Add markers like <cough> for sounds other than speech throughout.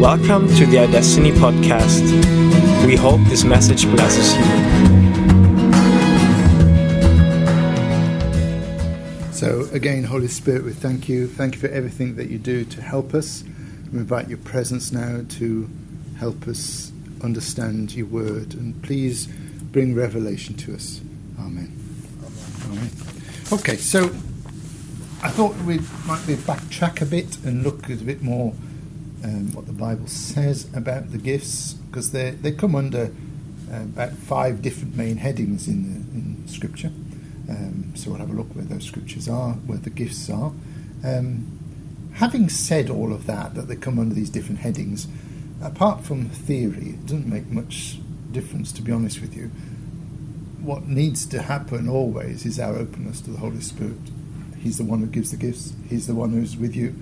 Welcome to the iDestiny podcast. We hope this message blesses you. So, again, Holy Spirit, we thank you. Thank you for everything that you do to help us. We invite your presence now to help us understand your word. And please bring revelation to us. Amen. Amen. Okay, so I thought we might be backtrack a bit and look a bit more um, what the Bible says about the gifts, because they they come under uh, about five different main headings in the in Scripture. Um, so we'll have a look where those scriptures are, where the gifts are. Um, having said all of that, that they come under these different headings, apart from theory, it doesn't make much difference, to be honest with you. What needs to happen always is our openness to the Holy Spirit. He's the one who gives the gifts, He's the one who's with you.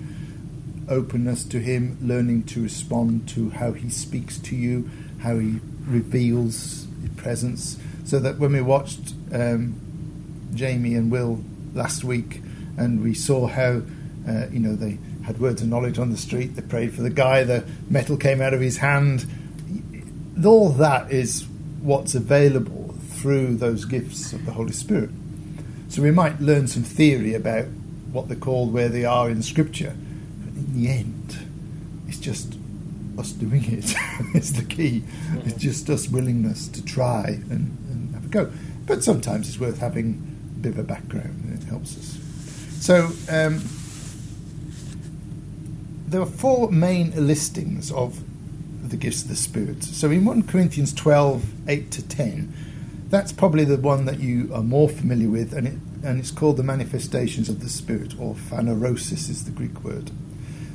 Openness to Him, learning to respond to how He speaks to you, how He reveals His presence, so that when we watched um, Jamie and Will last week, and we saw how uh, you know they had words of knowledge on the street. They prayed for the guy. The metal came out of his hand. All that is what's available through those gifts of the Holy Spirit. So we might learn some theory about what they're called, where they are in Scripture, in the end, it's just us doing it. <laughs> it's the key. It's just us willingness to try and, and have a go. But sometimes it's worth having a bit of a background, and it helps us. So. Um, there are four main listings of the gifts of the Spirit. So in 1 Corinthians 12, 8 to 10, that's probably the one that you are more familiar with, and, it, and it's called the manifestations of the Spirit, or phanerosis is the Greek word.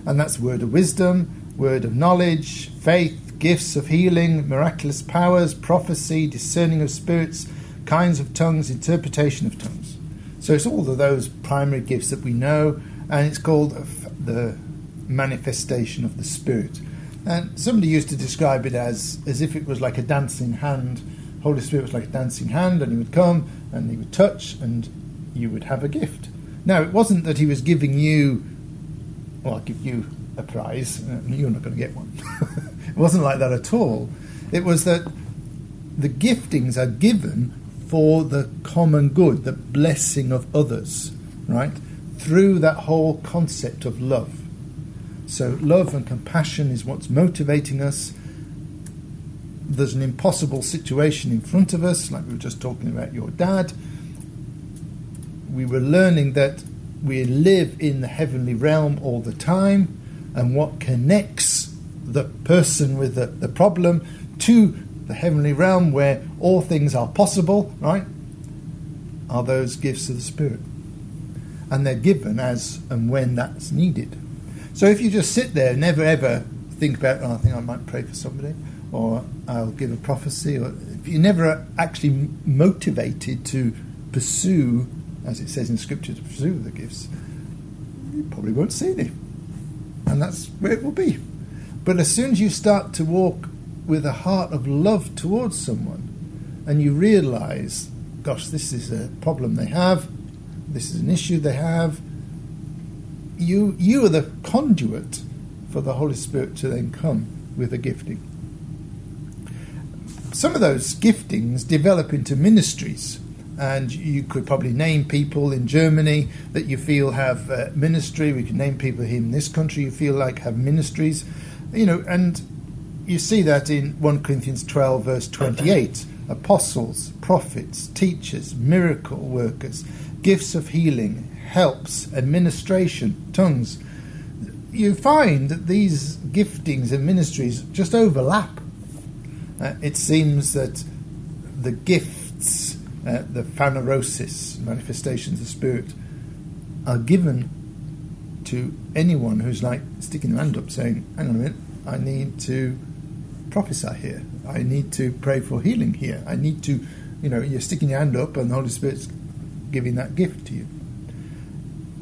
And that's word of wisdom, word of knowledge, faith, gifts of healing, miraculous powers, prophecy, discerning of spirits, kinds of tongues, interpretation of tongues. So it's all of those primary gifts that we know, and it's called the manifestation of the Spirit. And somebody used to describe it as as if it was like a dancing hand. Holy Spirit was like a dancing hand, and he would come and he would touch, and you would have a gift. Now, it wasn't that he was giving you, well, I'll give you a prize. Uh, you're not going to get one. <laughs> it wasn't like that at all. It was that the giftings are given for the common good, the blessing of others, right? Through that whole concept of love. So, love and compassion is what's motivating us. There's an impossible situation in front of us, like we were just talking about your dad. We were learning that we live in the heavenly realm all the time, and what connects the person with the, the problem to the heavenly realm where all things are possible, right? Are those gifts of the Spirit. And they're given as and when that's needed. So if you just sit there, never ever think about, oh, I think I might pray for somebody, or I'll give a prophecy, or if you're never actually motivated to pursue, as it says in Scripture, to pursue the gifts, you probably won't see any. And that's where it will be. But as soon as you start to walk with a heart of love towards someone, and you realize, gosh, this is a problem they have, this is an issue they have, you you are the conduit for the Holy Spirit to then come with a gifting. Some of those giftings develop into ministries, and you could probably name people in Germany that you feel have uh, ministry. We can name people here in this country you feel like have ministries, you know, and you see that in 1 Corinthians 12, verse 28 apostles, prophets, teachers, miracle workers, gifts of healing, helps, administration, tongues, you find that these giftings and ministries just overlap. Uh, it seems that the gifts, uh, the phanerosis, manifestations of spirit, are given to anyone who's like sticking their hand up saying, hang on a minute, I need to prophesy here. I need to pray for healing here. I need to, you know, you're sticking your hand up and the Holy Spirit's giving that gift to you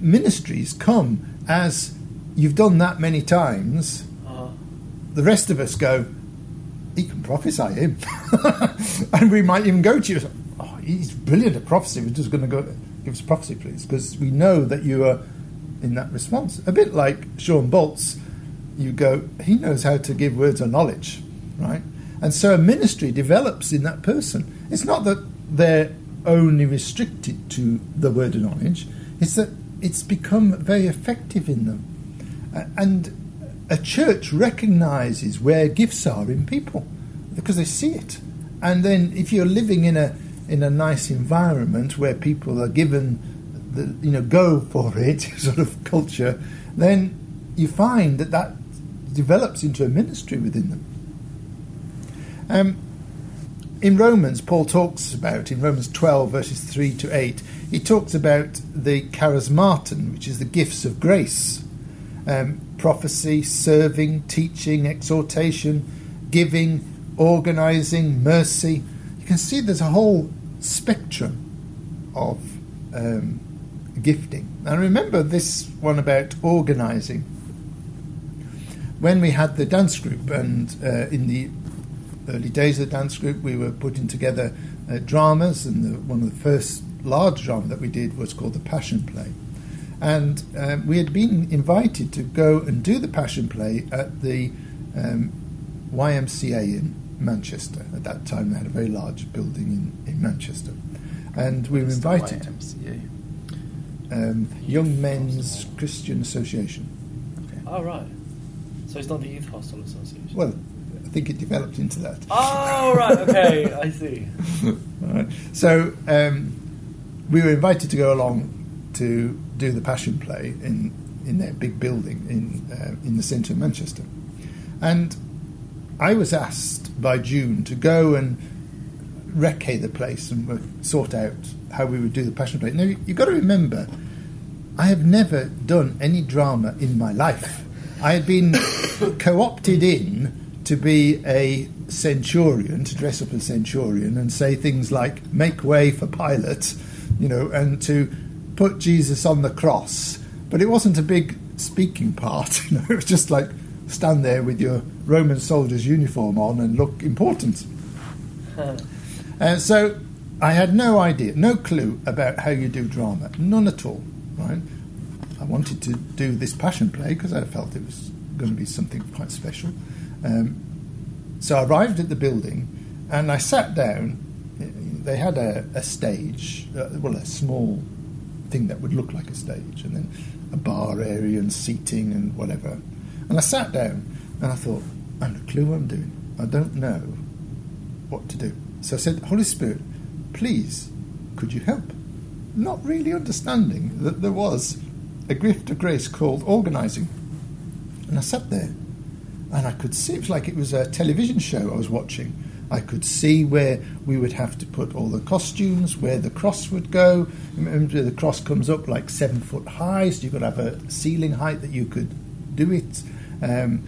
ministries come as you've done that many times. Uh-huh. The rest of us go, he can prophesy him. <laughs> and we might even go to you, he's brilliant at prophecy. We're just going to go, give us prophecy, please. Because we know that you are in that response. A bit like Shawn Bolz you go, he knows how to give words of knowledge, right? And so a ministry develops in that person. It's not that they're only restricted to the word of knowledge, it's that it's become very effective in them. And a church recognizes where gifts are in people because they see it. And then if you're living in a in a nice environment where people are given the you know go for <laughs> it sort of culture, then you find that that develops into a ministry within them. Um, in Romans, Paul talks about, in Romans 12, verses 3 to 8, he talks about the charismaton, which is the gifts of grace um, prophecy, serving, teaching, exhortation, giving, organizing, mercy. You can see there's a whole spectrum of um, gifting. And remember this one about organizing. When we had the dance group, and uh, in the early days of the dance group, we were putting together uh, dramas, and the, one of the first large drama that we did was called the Passion Play. And um, we had been invited to go and do the Passion Play at the um, YMCA in Manchester. At that time, they had a very large building in, in Manchester. And we were invited. Um, Young Men's Christian Association. Okay. Oh, right. So it's not the Youth Hostel Association? Well, I think it developed into that. Oh, right, okay, I see. <laughs> right. So um, we were invited to go along to do the Passion Play in, in their big building in, uh, in the centre of Manchester. And I was asked by June to go and recce the place and sort out how we would do the Passion Play. Now, you've got to remember, I have never done any drama in my life. I had been <coughs> co opted in to be a centurion, to dress up as centurion and say things like, make way for Pilate, you know, and to put Jesus on the cross. But it wasn't a big speaking part, <laughs> you know, it was just like stand there with your Roman soldier's uniform on and look important. <laughs> uh, so I had no idea, no clue about how you do drama, none at all, right? I wanted to do this passion play because I felt it was going to be something quite special. Um, so I arrived at the building and I sat down. They had a, a stage, uh, well, a small thing that would look like a stage, and then a bar area and seating and whatever. And I sat down and I thought, I have no clue what I'm doing. I don't know what to do. So I said, Holy Spirit, please, could you help? Not really understanding that there was a gift of grace called organising. And I sat there and I could see, it was like it was a television show I was watching. I could see where we would have to put all the costumes, where the cross would go. Remember, the cross comes up like seven foot high, so you've got to have a ceiling height that you could do it. Um,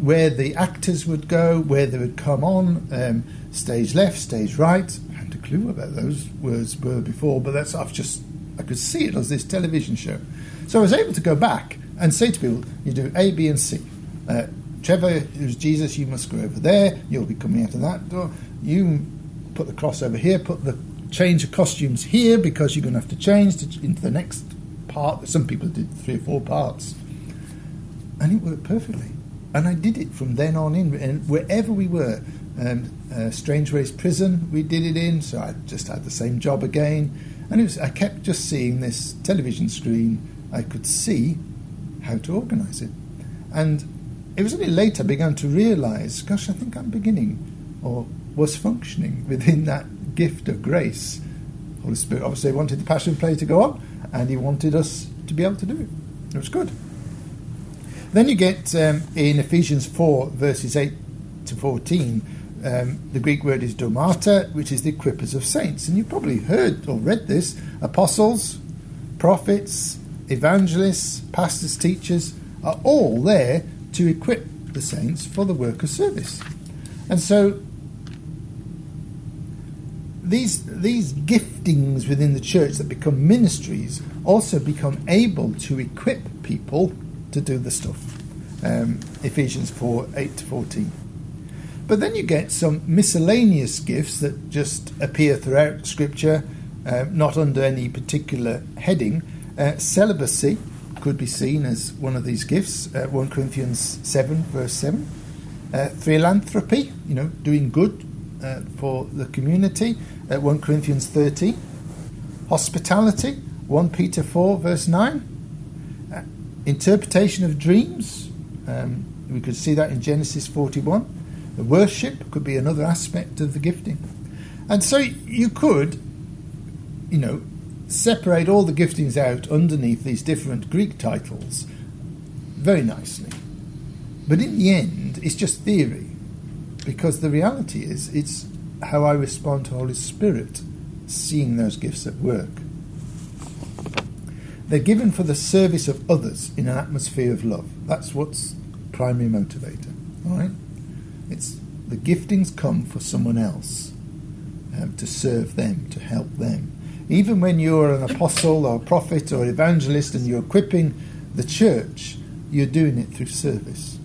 where the actors would go, where they would come on, um, stage left, stage right I had a clue about those words were before, but that's I've just I could see it as this television show. So I was able to go back and say to people, you do A, B, and C. Uh, Trevor, who's Jesus, you must go over there. You'll be coming out of that door. You put the cross over here. Put the change of costumes here because you're going to have to change to, into the next part. Some people did three or four parts, and it worked perfectly. And I did it from then on in, and wherever we were, um, uh, Strangeways Prison we did it in, so I just had the same job again. And it was, I kept just seeing this television screen. I could see how to organise it. And it was only later I began to realise, gosh, I think I'm beginning or was functioning within that gift of grace. Holy Spirit obviously wanted the Passion Play to go on, and He wanted us to be able to do it. It was good. Then you get um, in Ephesians 4, verses 8 to 14, um, the Greek word is domata, which is the equippers of saints. And you've probably heard or read this apostles, prophets, evangelists, pastors, teachers are all there to equip the saints for the work of service. And so these, these giftings within the church that become ministries also become able to equip people to do the stuff. Um, Ephesians 4 8 to 14. But then you get some miscellaneous gifts that just appear throughout Scripture, uh, not under any particular heading. Uh, celibacy could be seen as one of these gifts. Uh, 1 Corinthians 7, verse 7. Uh, philanthropy, you know, doing good uh, for the community. Uh, 1 Corinthians 13. Hospitality, 1 Peter 4, verse 9. Interpretation of dreams, um, we could see that in Genesis 41. The worship could be another aspect of the gifting. And so you could, you know, separate all the giftings out underneath these different Greek titles very nicely. But in the end, it's just theory. Because the reality is, it's how I respond to Holy Spirit seeing those gifts at work. They're given for the service of others in an atmosphere of love. That's what's primary motivator. All right? It's the giftings come for someone else um, to serve them, to help them. Even when you're an apostle or a prophet or evangelist and you're equipping the church, you're doing it through service.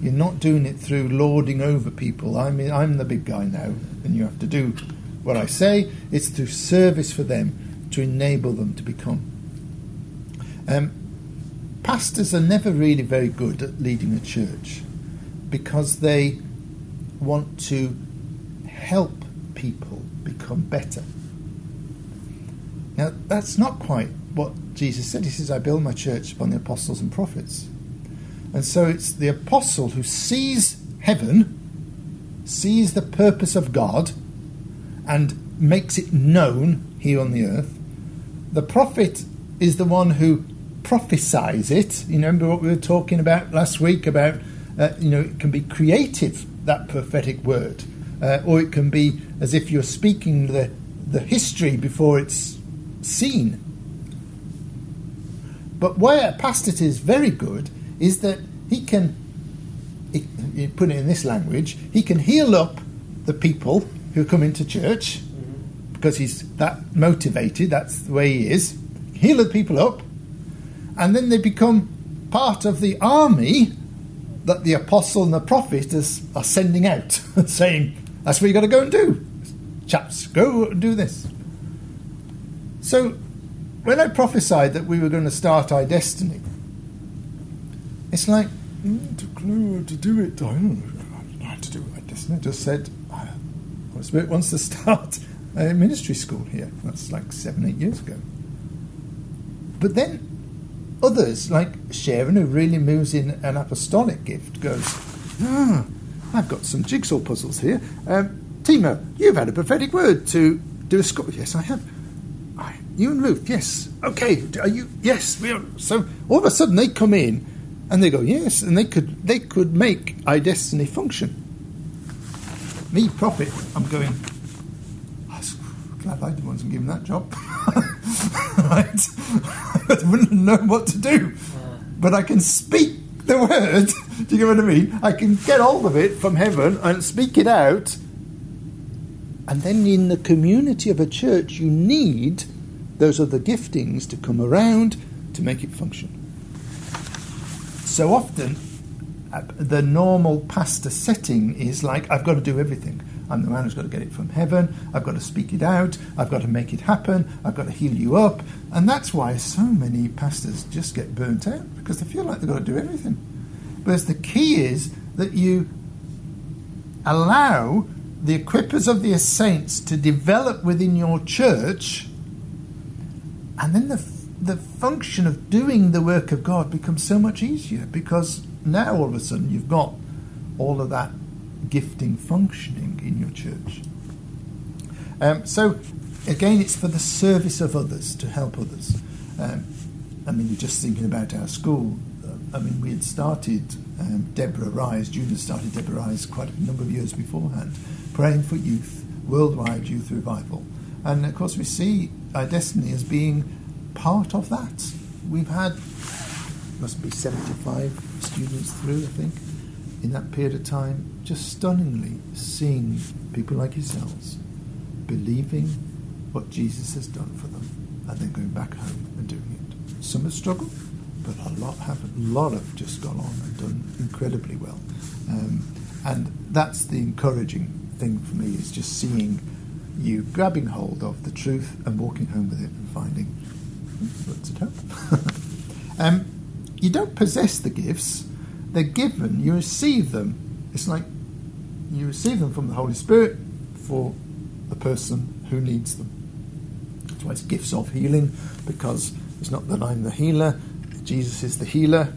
You're not doing it through lording over people. I mean, I'm the big guy now, and you have to do what I say. It's through service for them to enable them to become. Um, pastors are never really very good at leading a church because they want to help people become better. Now, that's not quite what Jesus said. He says, I build my church upon the apostles and prophets. And so it's the apostle who sees heaven, sees the purpose of God, and makes it known here on the earth. The prophet is the one who prophesies it. You remember what we were talking about last week about, uh, you know, it can be creative, that prophetic word, uh, or it can be as if you're speaking the, the history before it's seen. But where pastor is very good is that he can, he, put it in this language, he can heal up the people who come into church because he's that motivated, that's the way he is. Heal the people up, and then they become part of the army that the apostle and the prophet is, are sending out, <laughs> saying, That's what you got to go and do. Chaps, go and do this. So, when I prophesied that we were going to start iDestiny, it's like, mm, to clue to do it. I don't know how to do iDestiny. I just said, Holy Spirit wants to start a ministry school here. That's like seven, eight years ago. But then others, like Sharon, who really moves in an apostolic gift, goes, ah, I've got some jigsaw puzzles here. Um, Timo, you've had a prophetic word to do a school. Yes, I have. You and Luke, yes. Okay, are you? Yes, we are. So all of a sudden they come in, and they go, yes, and they could they could make iDestiny function. Me, prophet, I'm going. I'm glad I wasn't given that job. <laughs> right? <laughs> I wouldn't know what to do, but I can speak the word. <laughs> Do you get what I mean? I can get hold of it from heaven and speak it out. And then in the community of a church, you need those other giftings to come around to make it function. So often, uh, the normal pastor setting is like, I've got to do everything. I'm the man who's got to get it from heaven. I've got to speak it out. I've got to make it happen. I've got to heal you up. And that's why so many pastors just get burnt out because they feel like they've got to do everything. Whereas the key is that you allow the equippers of the saints to develop within your church and then the, the function of doing the work of God becomes so much easier because now all of a sudden you've got all of that gifting functioning in your church. Um, so, again, it's for the service of others, to help others. Um, I mean, you're just thinking about our school. Uh, I mean, we had started um, Deborah Rise, Judith started Deborah Rise quite a number of years beforehand, praying for youth, worldwide youth revival. And of course, we see our destiny as being part of that. We've had, must be 75 students through, I think, in that period of time, just stunningly seeing people like yourselves believing what Jesus has done for them and then going back home and doing it. Some have struggled, but a lot haven't. A lot have just gone on and done incredibly well. Um, and that's the encouraging thing for me is just seeing you grabbing hold of the truth and walking home with it and finding what's it <laughs> Um, you don't possess the gifts; they're given. You receive them. It's like you receive them from the Holy Spirit for the person who needs them. That's why it's gifts of healing, because it's not that I'm the healer; Jesus is the healer.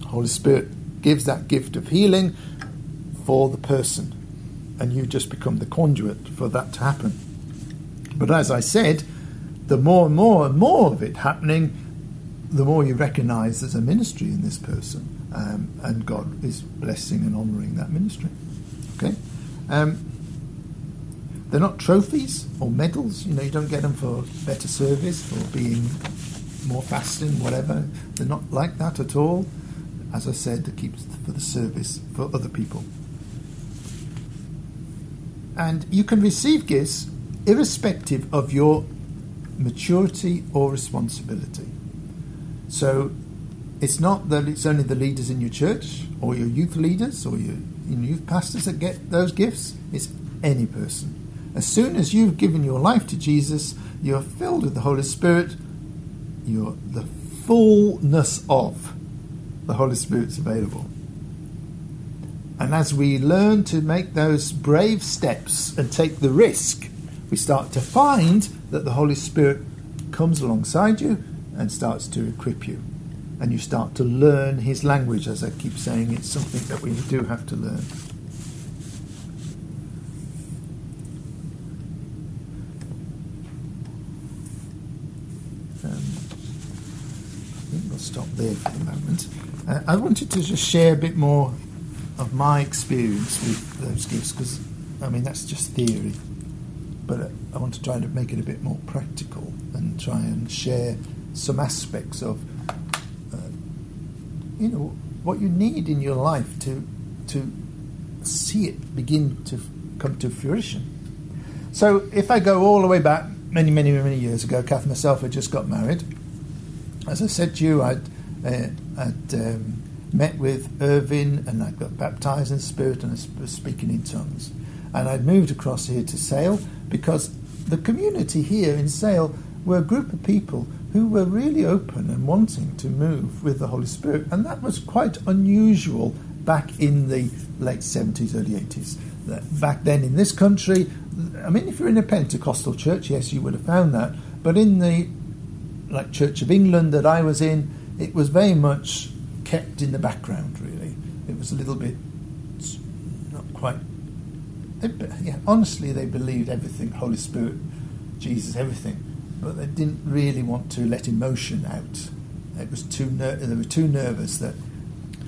The Holy Spirit gives that gift of healing for the person, and you just become the conduit for that to happen. But as I said, the more and more and more of it happening, the more you recognize there's a ministry in this person, um, and God is blessing and honoring that ministry. Okay? Um, they're not trophies or medals, you know, you don't get them for better service, for being more fasting, whatever. They're not like that at all. As I said, to keep for the service for other people. And you can receive gifts irrespective of your maturity or responsibility. So it's not that it's only the leaders in your church or your youth leaders or your, your youth pastors that get those gifts, it's any person. As soon as you've given your life to Jesus, you're filled with the Holy Spirit, you're the fullness of the Holy Spirit's available. And as we learn to make those brave steps and take the risk, we start to find that the Holy Spirit comes alongside you and starts to equip you. And you start to learn His language, as I keep saying, it's something that we do have to learn. Um, I think we'll stop there for the moment. Uh, I wanted to just share a bit more of my experience with those gifts because, I mean, that's just theory. But uh, I want to try to make it a bit more practical and try and share some aspects of, you know, what you need in your life to to see it begin to come to fruition. So, if I go all the way back many, many, many years ago, Kath and myself had just got married. As I said to you, I'd, uh, I'd um, met with Irvin and I got baptized in Spirit and I was speaking in tongues. And I'd moved across here to Sale because the community here in Sale were a group of people who were really open and wanting to move with the Holy Spirit. And that was quite unusual back in the late 70s, early 80s. Back then in this country, I mean, if you're in a Pentecostal church, yes, you would have found that. But in the like Church of England that I was in, it was very much kept in the background, really. It was a little bit not quite. Yeah, honestly, they believed everything Holy Spirit, Jesus, everything. But they didn't really want to let emotion out. It was too ner- they were too nervous that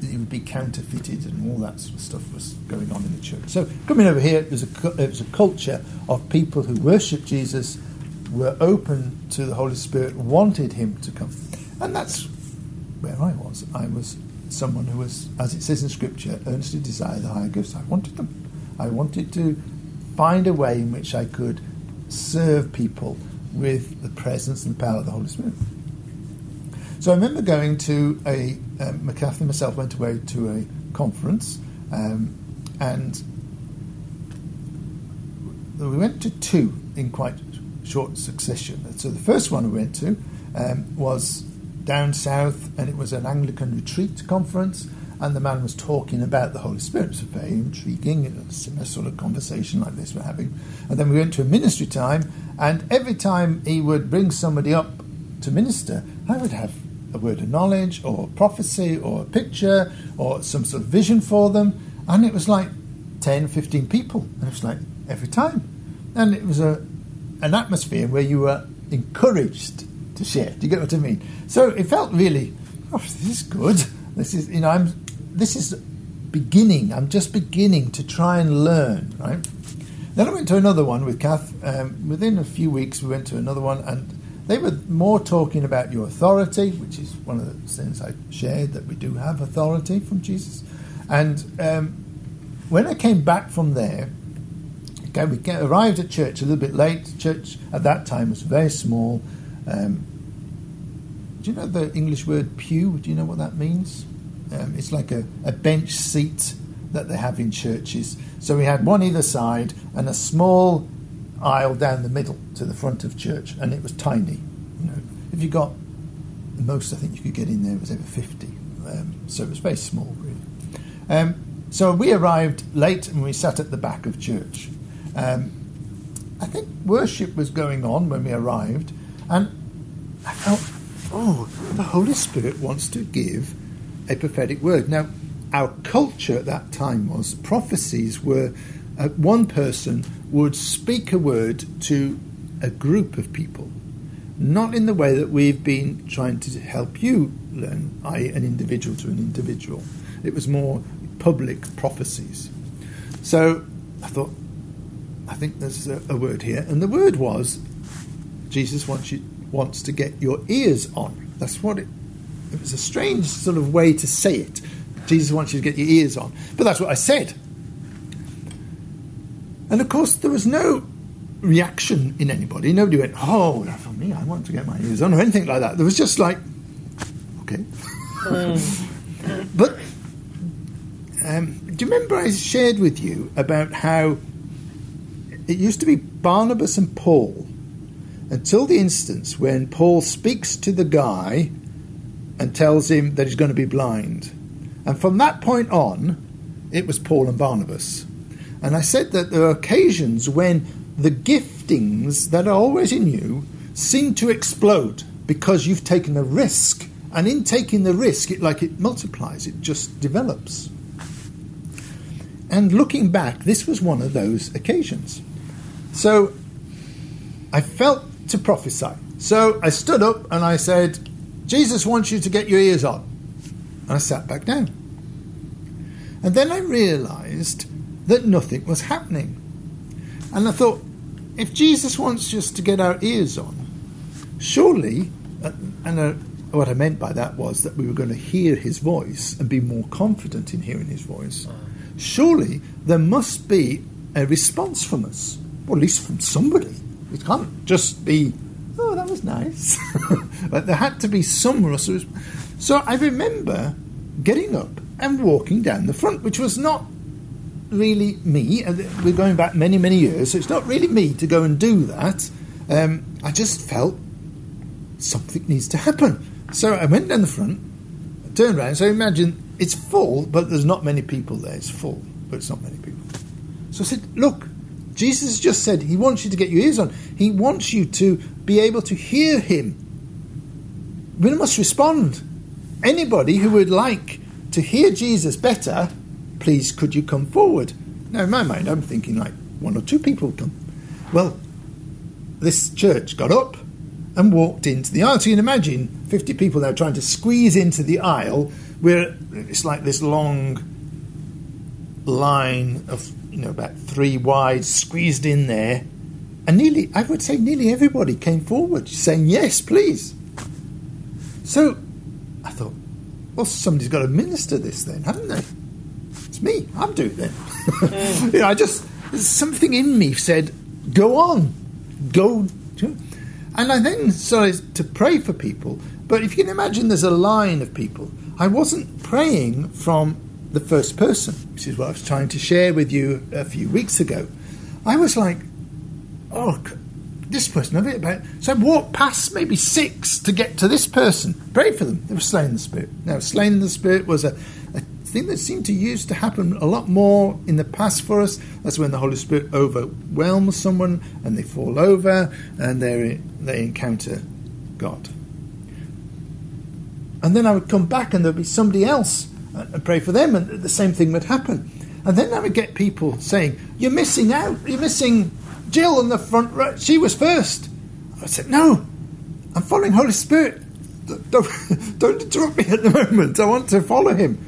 it would be counterfeited and all that sort of stuff was going on in the church. So coming over here, it was a it was a culture of people who worshipped Jesus, were open to the Holy Spirit, wanted Him to come, and that's where I was. I was someone who was, as it says in Scripture, earnestly desired the higher gifts. I wanted them. I wanted to find a way in which I could serve people with the presence and power of the Holy Spirit. So I remember going to a, um, McCaffrey and myself went away to a conference, um, and we went to two in quite short succession. So the first one we went to um, was down south, and it was an Anglican retreat conference. And the man was talking about the Holy Spirit. It was very intriguing, a sort of conversation like this we're having. And then we went to a ministry time, and every time he would bring somebody up to minister, I would have a word of knowledge, or prophecy, or a picture, or some sort of vision for them. And it was like 10, 15 people. And it was like every time. And it was a, an atmosphere where you were encouraged to share. Do you get what I mean? So it felt really, oh, this is good. This is, you know, I'm, this is beginning. I'm just beginning to try and learn, right? Then I went to another one with Kath. Um, within a few weeks, we went to another one, and they were more talking about your authority, which is one of the things I shared that we do have authority from Jesus. And um, when I came back from there, okay, we get, arrived at church a little bit late. Church at that time was very small. Um, do you know the English word pew? Do you know what that means? Um, it's like a, a bench seat that they have in churches. So we had one either side and a small aisle down the middle to the front of church, and it was tiny. You know, if you got the most I think you could get in there was over 50. Um, so it was very small, really. Um, so we arrived late and we sat at the back of church. Um, I think worship was going on when we arrived, and I felt, oh, the Holy Spirit wants to give a prophetic word. Now, our culture at that time was prophecies were uh, one person would speak a word to a group of people, not in the way that we've been trying to help you learn, i.e., an individual to an individual. It was more public prophecies. So I thought, I think there's a, a word here, and the word was Jesus wants you wants to get your ears on. That's what it. It was a strange sort of way to say it. Jesus wants you to get your ears on, but that's what I said. And of course, there was no reaction in anybody. Nobody went, "Oh, for me, I want to get my ears on," or anything like that. There was just like, "Okay." <laughs> but um, do you remember I shared with you about how it used to be Barnabas and Paul until the instance when Paul speaks to the guy and tells him that he's going to be blind. And from that point on, it was Paul and Barnabas. And I said that there are occasions when the giftings that are always in you seem to explode because you've taken a risk. And in taking the risk, it like it multiplies, it just develops. And looking back, this was one of those occasions. So I felt to prophesy. So I stood up and I said, Jesus wants you to get your ears on. And I sat back down. And then I realized that nothing was happening. And I thought, if Jesus wants us to get our ears on, surely, uh, and uh, what I meant by that was that we were going to hear his voice and be more confident in hearing his voice. Surely there must be a response from us, or at least from somebody. It can't just be, oh, that was nice. <laughs> but there had to be some response. So I remember getting up and walking down the front, which was not really me. We're going back many, many years, so it's not really me to go and do that. Um, I just felt something needs to happen. So I went down the front, turned around. So imagine it's full, but there's not many people there. It's full, but it's not many people. So I said, Look, Jesus just said he wants you to get your ears on. He wants you to be able to hear him. We must respond. Anybody who would like to hear Jesus better, please could you come forward? Now, in my mind, I'm thinking like one or two people come. Well, this church got up and walked into the aisle. So you can imagine 50 people now trying to squeeze into the aisle where it's like this long line of, you know, about three wide squeezed in there. And nearly, I would say, nearly everybody came forward saying, Yes, please. So I thought, well, somebody's got to minister this then, haven't they? It's me. I'm doing it then. Mm. <laughs> you know, I just, something in me said, Go on. Go. And I then started to pray for people. But if you can imagine there's a line of people, I wasn't praying from the first person, which is what I was trying to share with you a few weeks ago. I was like, oh, this person over about. So I walked past maybe six to get to this person. Pray for them. They were slain in the spirit. Now, slain in the spirit was a, a thing that seemed to used to happen a lot more in the past for us. That's when the Holy Spirit overwhelms someone and they fall over and they they encounter God. And then I would come back and there'd be somebody else and pray for them, and the same thing would happen. And then I would get people saying, You're missing out. You're missing Jill in the front row. She was first. I said, No, I'm following Holy Spirit. Don't, <laughs> don't interrupt me at the moment. I want to follow him.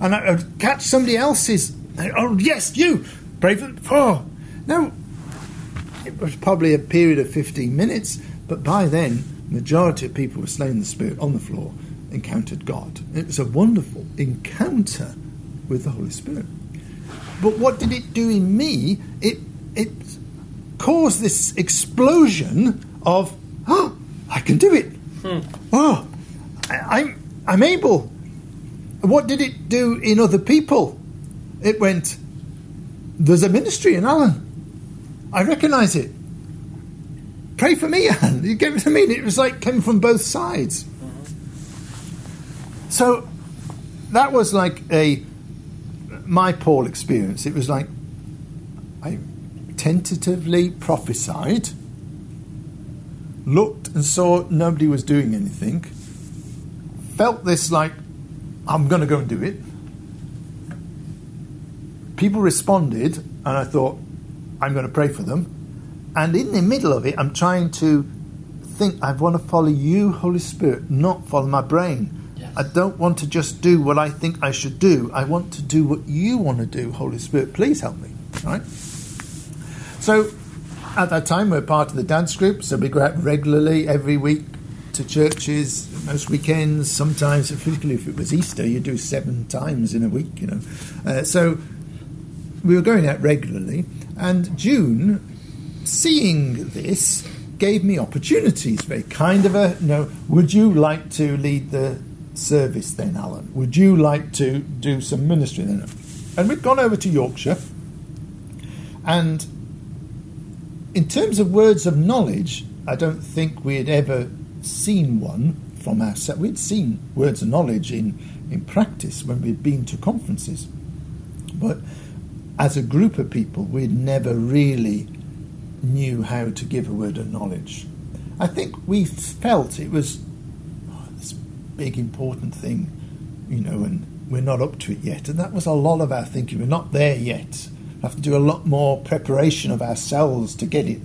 And I would catch somebody else's. Oh, yes, you. Pray for. Oh. No, it was probably a period of 15 minutes, but by then, majority of people were slain in the Spirit on the floor encountered God. It was a wonderful encounter with the Holy Spirit. But what did it do in me? It it caused this explosion of, oh, I can do it. Hmm. Oh, I, I'm I'm able. What did it do in other people? It went, there's a ministry in Alan. I recognise it. Pray for me, Alan. You get what I mean? It was like came from both sides. So that was like a my Paul experience. It was like I tentatively prophesied, looked and saw nobody was doing anything, felt this like I'm going to go and do it. People responded, and I thought I'm going to pray for them. And in the middle of it, I'm trying to think I want to follow you, Holy Spirit, not follow my brain. I don't want to just do what I think I should do. I want to do what you want to do, Holy Spirit. Please help me. Right? So at that time, we're part of the dance group, so we go out regularly every week to churches, most weekends. Sometimes, particularly if it was Easter, you do seven times in a week, you know. Uh, so we were going out regularly, and June, seeing this, gave me opportunities. Very kind of her. You know, would you like to lead the service then, Alan? Would you like to do some ministry then? And we'd gone over to Yorkshire, and in terms of words of knowledge, I don't think we had ever seen one from ourselves. We'd seen words of knowledge in, in practice when we'd been to conferences. But as a group of people, we'd never really knew how to give a word of knowledge. I think we felt it was big important thing, you know, and we're not up to it yet. And that was a lot of our thinking. We're not there yet. We have to do a lot more preparation of ourselves to get it,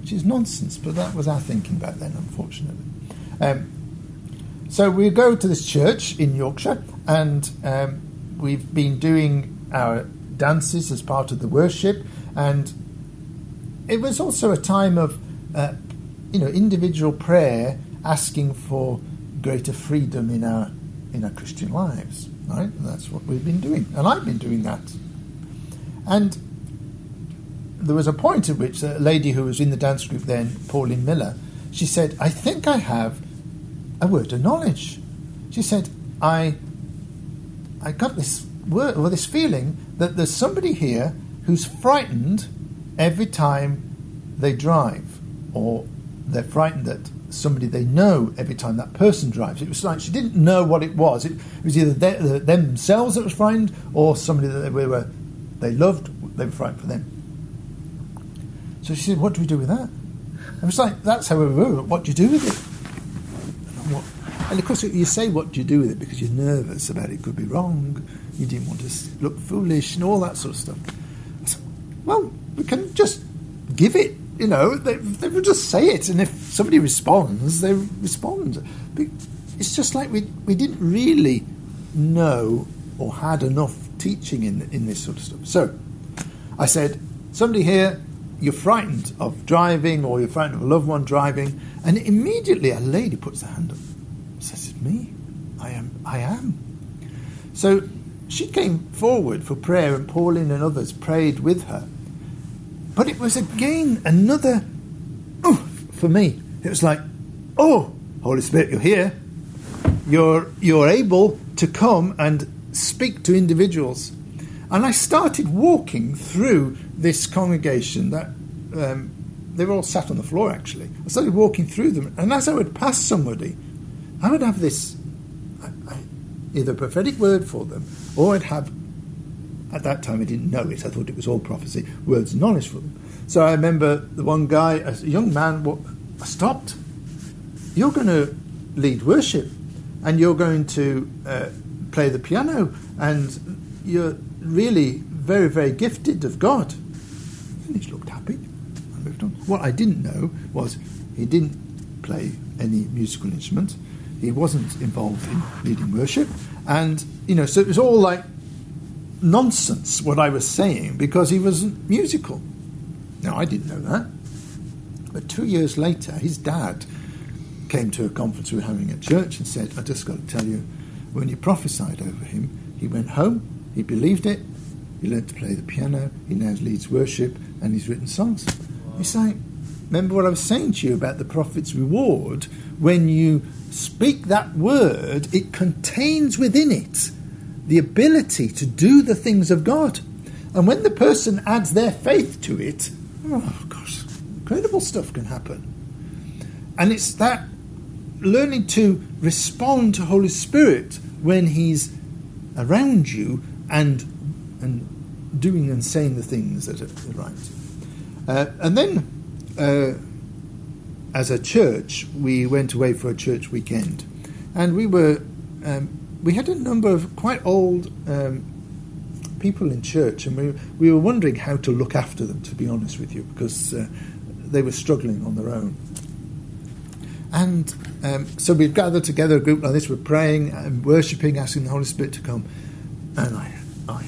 which is nonsense. But that was our thinking back then, unfortunately. Um, so we go to this church in Yorkshire, and um, we've been doing our dances as part of the worship, and it was also a time of, uh, you know, individual prayer, asking for greater freedom in our in our Christian lives. Right, and that's what we've been doing, and I've been doing that. And there was a point at which a lady who was in the dance group then, Pauline Miller, she said, "I think I have a word of knowledge." She said, "I I got this word or this feeling that there's somebody here who's frightened every time they drive, or they're frightened that somebody they know every time that person drives. It was like she didn't know what it was. It, it was either they, the, themselves that was frightened, or somebody that they were they loved. They were frightened for them. So she said, "What do we do with that?" And it was like that's how we were. What do you do with it? And, what, and of course, you say, "What do you do with it?" because you're nervous about it could be wrong. You didn't want to look foolish and all that sort of stuff. I said, well, we can just give it. You know, they, they will just say it, and if somebody responds, they respond. But it's just like we we didn't really know or had enough teaching in in this sort of stuff. So I said, somebody here, you're frightened of driving, or you're frightened of a loved one driving, and immediately a lady puts her hand up. Says, "It's me. I am. I am." So she came forward for prayer, and Pauline and others prayed with her. But it was again another, oh, for me, it was like, oh, Holy Spirit, you're here. You're, you're able to come and speak to individuals. And I started walking through this congregation that um, they were all sat on the floor actually. I started walking through them, and as I would pass somebody, I would have this I, I, either prophetic word for them, or I'd have at that time I didn't know it. I thought it was all prophecy, words of knowledge for them. So I remember the one guy, a young man, wa- stopped. You're going to lead worship, and you're going to uh, play the piano, and you're really very, very gifted of God. And he looked happy. I moved on. What I didn't know was he didn't play any musical instrument. He wasn't involved in leading worship, and you know, so it was all like nonsense what I was saying because he wasn't musical. Now, I didn't know that. But two years later, his dad came to a conference we were having at church and said, I just got to tell you, when you prophesied over him, he went home, he believed it, he learned to play the piano, he now leads worship, and he's written songs. It's like, remember what I was saying to you about the prophet's reward? When you speak that word, it contains within it the ability to do the things of God. And when the person adds their faith to it, oh gosh, incredible stuff can happen. And it's that learning to respond to Holy Spirit when He's around you and and doing and saying the things that are right. Uh, and then, uh, as a church, we went away for a church weekend, and we were um, we had a number of quite old um, people in church, and we we were wondering how to look after them. To be honest with you, because uh, they were struggling on their own. And um, so we'd gather together, a group like this, we're praying and worshipping, asking the Holy Spirit to come. And I, I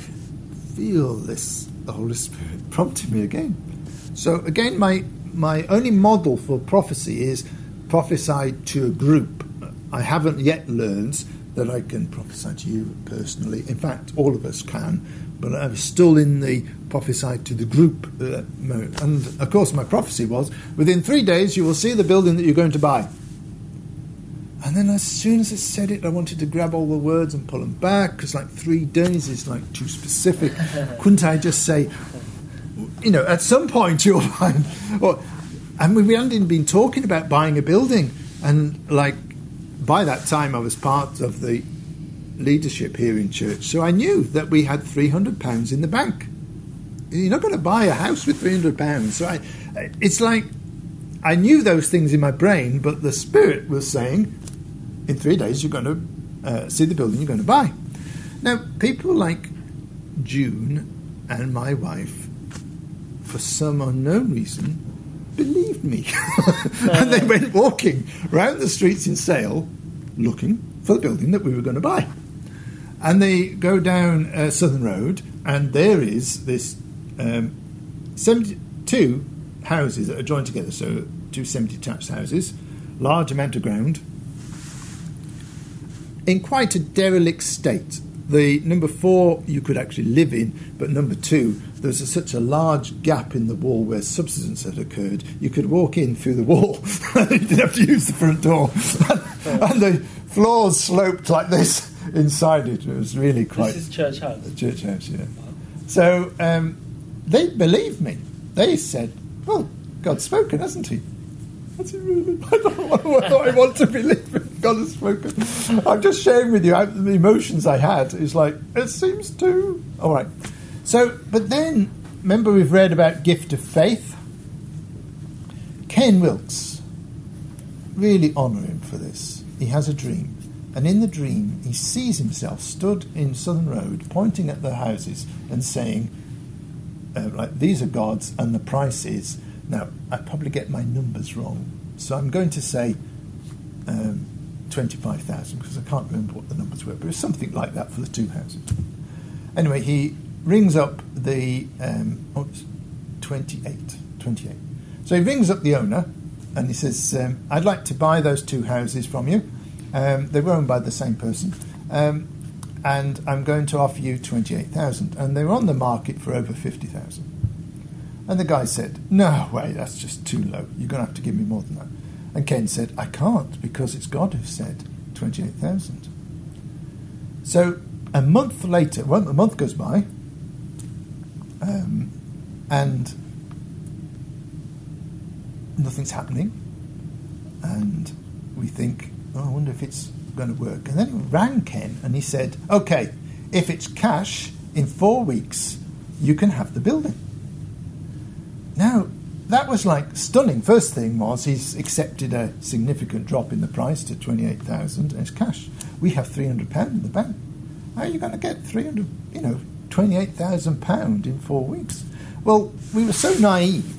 feel this, the Holy Spirit prompting me again. So again, my, my only model for prophecy is prophesy to a group. I haven't yet learned that I can prophesy to you personally. In fact, all of us can, but I'm still in the prophesy to the group uh, mode. And of course, my prophecy was within three days you will see the building that you're going to buy. And then as soon as I said it, I wanted to grab all the words and pull them back because, like, three days is like too specific. <laughs> Couldn't I just say, you know, at some point <laughs> you'll find. Or, and we hadn't even been talking about buying a building. And, like, by that time I was part of the leadership here in church. So I knew that we had £300 in the bank. You're not going to buy a house with £300. So I, it's like I knew those things in my brain, but the Spirit was saying, in three days you're going to uh, see the building you're going to buy. Now, people like June and my wife, for some unknown reason, believed me. <laughs> and they went walking round the streets in Sale looking for the building that we were going to buy. And they go down uh, Southern Road, and there is this um, 72 houses that are joined together, so two semi detached houses, large amount of ground, in quite a derelict state. The number four you could actually live in, but number two, there's a, such a large gap in the wall where subsidence had occurred. You could walk in through the wall. <laughs> you didn't have to use the front door. <laughs> and the floors sloped like this inside it. It was really quite. This is church house. A church house, yeah. So um, they believed me. They said, "Well, God's spoken, hasn't He?" That's it really. <laughs> I don't know what I want to believe in. God spoken. I'm just sharing with you how, the emotions I had. It's like it seems to. All right. So, but then remember we've read about gift of faith. Ken Wilkes. Really honour him for this. He has a dream. And in the dream, he sees himself stood in Southern Road, pointing at the houses and saying, uh, like, these are God's, and the price is now, I probably get my numbers wrong, so I'm going to say um, 25,000 because I can't remember what the numbers were, but it was something like that for the two houses. Anyway, he rings up the um, oops, 28, 28. So he rings up the owner and he says, um, I'd like to buy those two houses from you. Um, they were owned by the same person. Um, and I'm going to offer you 28,000. And they were on the market for over 50,000. And the guy said, No way, that's just too low. You're going to have to give me more than that. And Ken said, I can't because it's God who said 28,000. So a month later, well, a month goes by, um, and nothing's happening. And we think, oh, I wonder if it's going to work. And then he rang Ken and he said, Okay, if it's cash, in four weeks, you can have the building. Now, that was like stunning. First thing was he's accepted a significant drop in the price to 28,000 and it's cash. We have 300 pound in the bank. How are you going to get 300, you know, 28,000 pound in 4 weeks? Well, we were so naive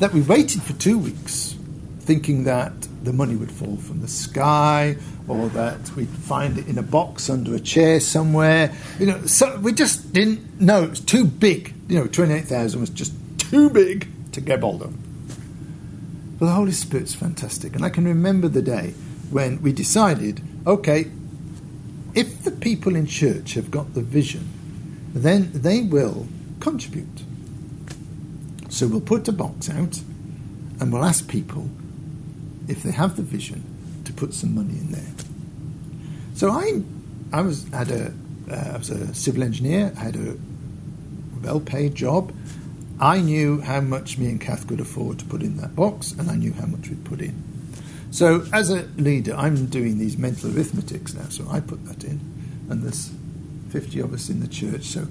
that we waited for 2 weeks thinking that the money would fall from the sky or that we'd find it in a box under a chair somewhere. You know, so we just didn't know it was too big. You know, 28,000 was just too big to of. But the Holy Spirit's fantastic. And I can remember the day when we decided okay, if the people in church have got the vision, then they will contribute. So we'll put a box out and we'll ask people if they have the vision to put some money in there. So I, I was had a, uh, I was a civil engineer, I had a well-paid job, I knew how much me and Kath could afford to put in that box, and I knew how much we'd put in. So, as a leader, I'm doing these mental arithmetics now, so I put that in, and there's 50 of us in the church, so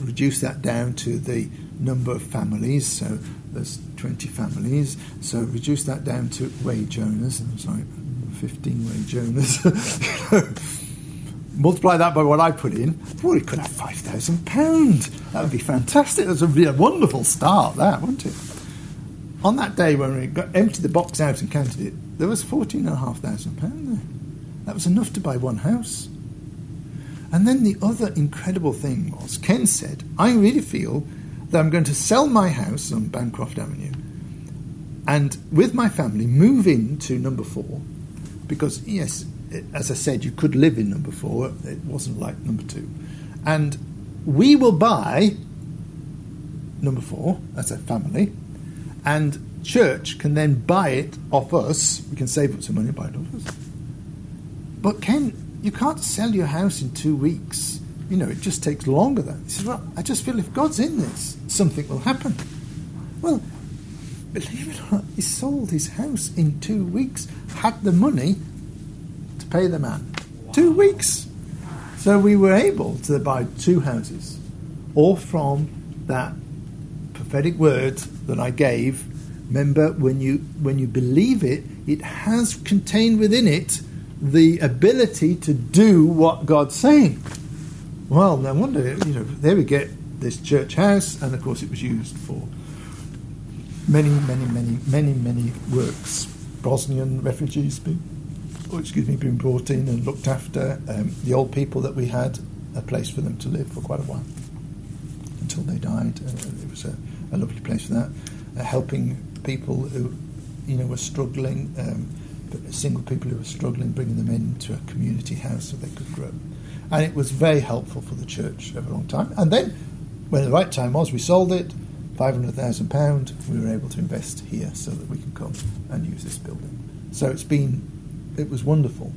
reduce that down to the number of families, so there's 20 families, so reduce that down to wage owners, I'm sorry, 15 wage <laughs> owners. Multiply that by what I put in, well, we could have £5,000. That would be fantastic. That would be a wonderful start, that, wouldn't it? On that day when we got, emptied the box out and counted it, there was £14,500 there. That was enough to buy one house. And then the other incredible thing was, Ken said, I really feel that I'm going to sell my house on Bancroft Avenue and with my family move into number four because, yes, as I said, you could live in number four, it wasn't like number two. And we will buy number four as a family, and church can then buy it off us. We can save up some money and buy it off us. But Ken, you can't sell your house in two weeks. You know, it just takes longer than. He says, Well, I just feel if God's in this, something will happen. Well, believe it or not, he sold his house in two weeks, had the money pay the man. Wow. Two weeks. So we were able to buy two houses, all from that prophetic word that I gave. Remember, when you when you believe it, it has contained within it the ability to do what God's saying. Well, no wonder, you know, there we get this church house, and of course it was used for many, many, many, many, many works. Bosnian refugees being, oh, excuse me, being brought in and looked after. Um, the old people that we had, a place for them to live for quite a while until they died. Uh, it was a, a, lovely place for that. Uh, helping people who, you know, were struggling. Um, single people who were struggling, bringing them into a community house so they could grow. And it was very helpful for the church over a long time. And then, when the right time was, we sold it. £500,000, we were able to invest here so that we can come and use this building. So it's been, it was wonderful.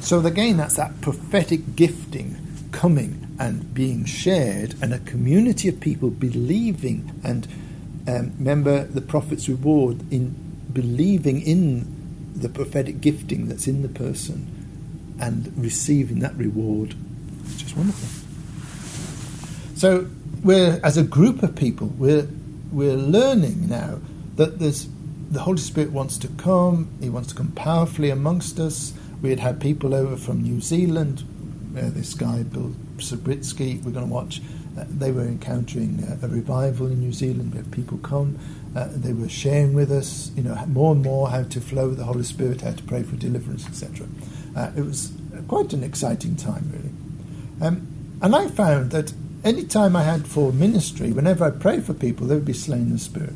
So again, that's that prophetic gifting coming and being shared, and a community of people believing and um, remember the prophet's reward in believing in the prophetic gifting that's in the person and receiving that reward. It's just wonderful. So we're as a group of people, we're we're learning now that there's the Holy Spirit wants to come. He wants to come powerfully amongst us. We had had people over from New Zealand. Uh, this guy Bill Subritzky. We're going to watch. Uh, they were encountering uh, a revival in New Zealand. We had people come. Uh, they were sharing with us, you know, more and more how to flow with the Holy Spirit, how to pray for deliverance, etc. Uh, it was quite an exciting time, really. Um, and I found that any time I had for ministry, whenever I prayed for people, they would be slain in the Spirit.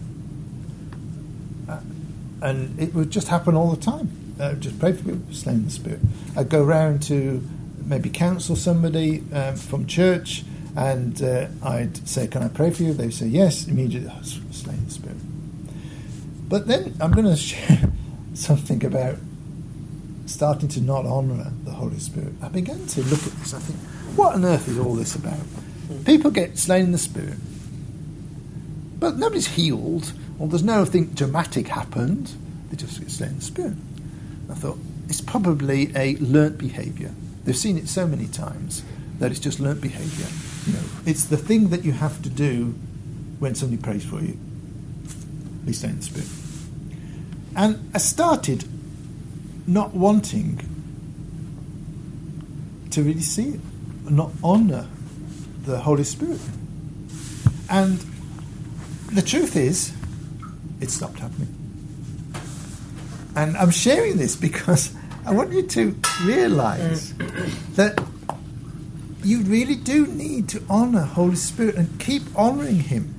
Uh, and it would just happen all the time. I would just pray for people, slain in the Spirit. I'd go around to maybe counsel somebody um, from church, and uh, I'd say, Can I pray for you? They'd say, Yes, immediately, oh, slain in the Spirit. But then I'm going <laughs> to share something about starting to not honour the Holy Spirit. I began to look at this. I think, what on earth is all this about? People get slain in the Spirit, but nobody's healed, or there's nothing dramatic happened. They just get slain in the Spirit. I thought, it's probably a learnt behaviour. They've seen it so many times that it's just learnt behaviour. You know, it's the thing that you have to do when somebody prays for you. They slain in the Spirit. And I started not wanting to really see it, not honour the Holy Spirit. And the truth is, it stopped happening. And I'm sharing this because I want you to realize that you really do need to honor Holy Spirit and keep honoring Him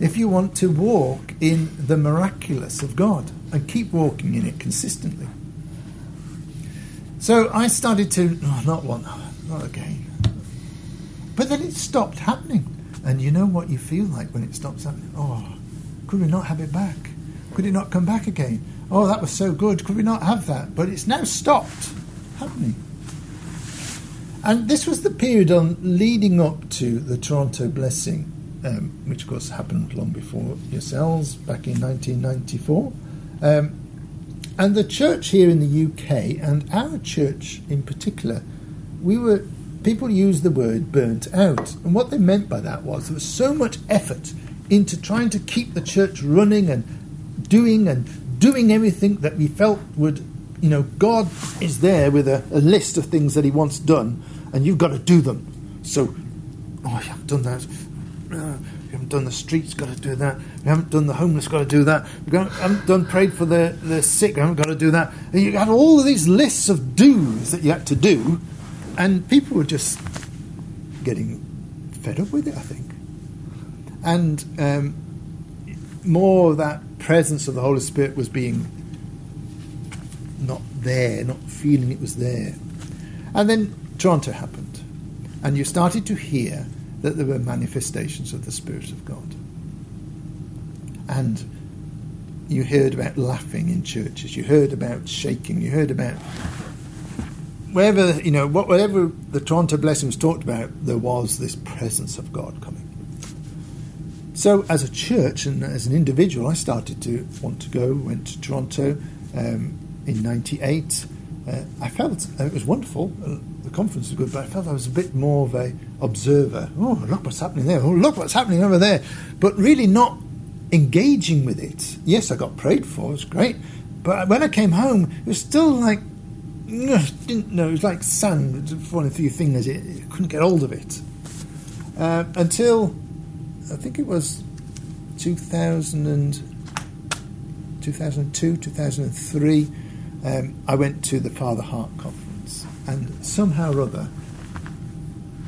if you want to walk in the miraculous of God and keep walking in it consistently. So I started to, oh, not one, not again. But then it stopped happening. And you know what you feel like when it stops happening? Oh, could we not have it back? Could it not come back again? Oh, that was so good. Could we not have that? But it's now stopped happening. And this was the period on leading up to the Toronto Blessing, um, which of course happened long before yourselves, back in 1994. Um, and the church here in the UK, and our church in particular, we were people used the word burnt out, and what they meant by that was there was so much effort into trying to keep the church running and doing and doing everything that we felt would, you know, God is there with a, a list of things that He wants done, and you've got to do them. So, oh, I haven't done that. Uh, we haven't done the streets, got to do that. We haven't done the homeless, got to do that. We haven't done prayed for the, the sick, we haven't got to do that. And you had all of these lists of do's that you had to do, and people were just getting fed up with it, I think. And um, more that presence of the Holy Spirit was being not there, not feeling it was there. And then Toronto happened, and you started to hear that there were manifestations of the Spirit of God. And you heard about laughing in churches, you heard about shaking, you heard about wherever, you know, whatever the Toronto blessings talked about, there was this presence of God coming. So, as a church and as an individual, I started to want to go, went to Toronto um, in 98. Uh, I felt uh, it was wonderful. Uh, the conference was good, but I felt I was a bit more of a observer. Oh, look what's happening there. Oh, look what's happening over there. But really not engaging with it. Yes, I got prayed for. It was great. But when I came home, it was still like didn't know. It was like sand falling through your fingers. It, it couldn't get hold of it uh, until I think it was 2000 and, 2002, 2003. Um, I went to the Father Heart conference, and somehow or other,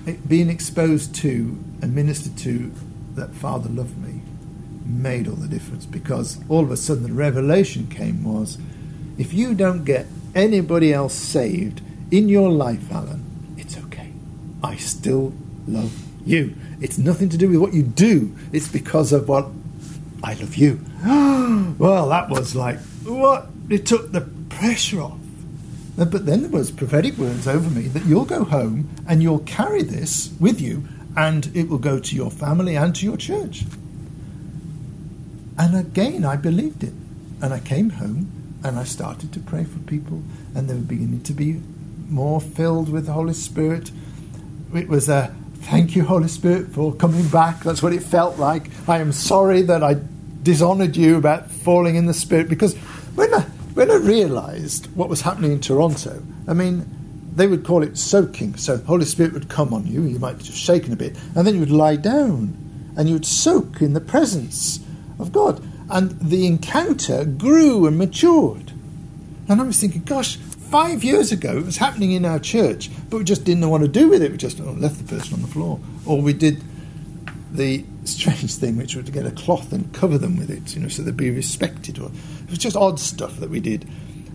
it, being exposed to and ministered to that Father loved me made all the difference because all of a sudden the revelation came was if you don't get anybody else saved in your life, Alan, it's okay. I still love you. It's nothing to do with what you do, it's because of what I love you. <gasps> well, that was like, what? It took the pressure off. Uh, but then there was prophetic words over me that you'll go home and you'll carry this with you and it will go to your family and to your church. And again, I believed it. And I came home and I started to pray for people, and they were beginning to be more filled with the Holy Spirit. It was a thank you, Holy Spirit, for coming back. That's what it felt like. I am sorry that I dishonored you about falling in the Spirit because when I, when I realized what was happening in Toronto, I mean, they would call it soaking. So Holy Spirit would come on you, you might just shaken a bit, and then you would lie down and you would soak in the presence of God and the encounter grew and matured. And I was thinking, gosh, five years ago it was happening in our church, but we just didn't know what to do with it. We just oh, left the person on the floor. Or we did the strange thing, which was to get a cloth and cover them with it, you know, so they'd be respected. Or it was just odd stuff that we did.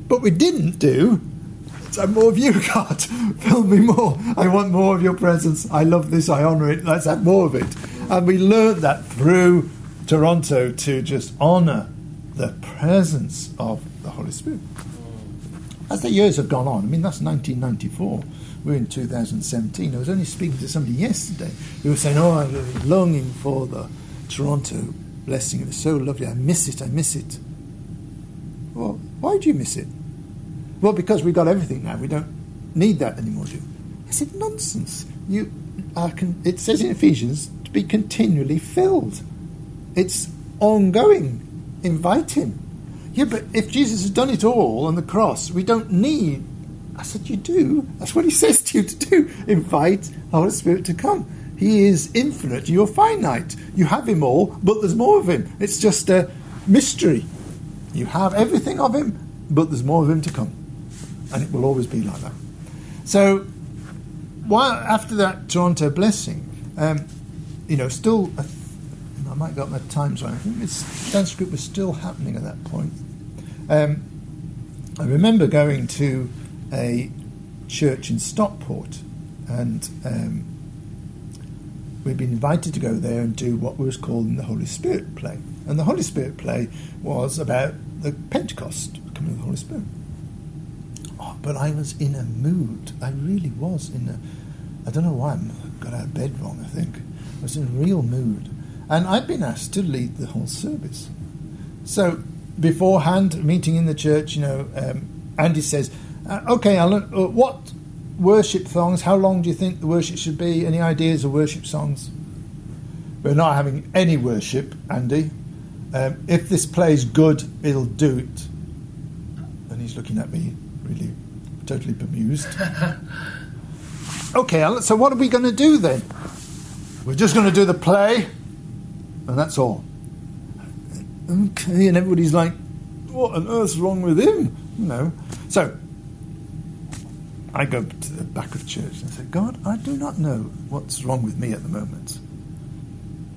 But we didn't do. So more of you, <laughs> God. Fill me more. I want more of your presence. I love this. I honour it. Let's have more of it. And we learned that through Toronto to just honour the presence of the Holy Spirit. As the years have gone on, I mean, that's 1994. We're in 2017. I was only speaking to somebody yesterday who was saying, Oh, I'm longing for the Toronto blessing. It was so lovely. I miss it. I miss it. Well, why do you miss it? Well, because we've got everything now. We don't need that anymore, do we? I said, Nonsense. You are con- it says in Ephesians to be continually filled. It's ongoing. Invite him. Yeah, but if Jesus has done it all on the cross, we don't need. I said, You do. That's what he <laughs> says to you to do. Invite the Holy Spirit to come. He is infinite. You're finite. You have him all, but there's more of him. It's just a mystery. You have everything of him, but there's more of him to come. And it will always be like that. So, while after that Toronto blessing, um, you know, still a I might got my times right. I think this was still happening at that point. Um, I remember going to a church in Stockport, and um, we'd been invited to go there and do what was called the Holy Spirit play. And the Holy Spirit play was about the Pentecost coming of the Holy Spirit. Oh, but I was in a mood. I really was in a. I don't know why I got out of bed wrong. I think I was in a real mood. And I'd been asked to lead the whole service. So beforehand, meeting in the church, you know, um, Andy says, uh, "Okay, Alan, uh, what worship songs? How long do you think the worship should be? Any ideas of worship songs?" We're not having any worship, Andy. Um, if this plays good, it'll do it. And he's looking at me, really, totally bemused. <laughs> okay, Alan, so what are we going to do then? We're just going to do the play, and that's all. Okay, and everybody's like, what on earth's wrong with him? You know. So I go to the back of church and I say, God, I do not know what's wrong with me at the moment.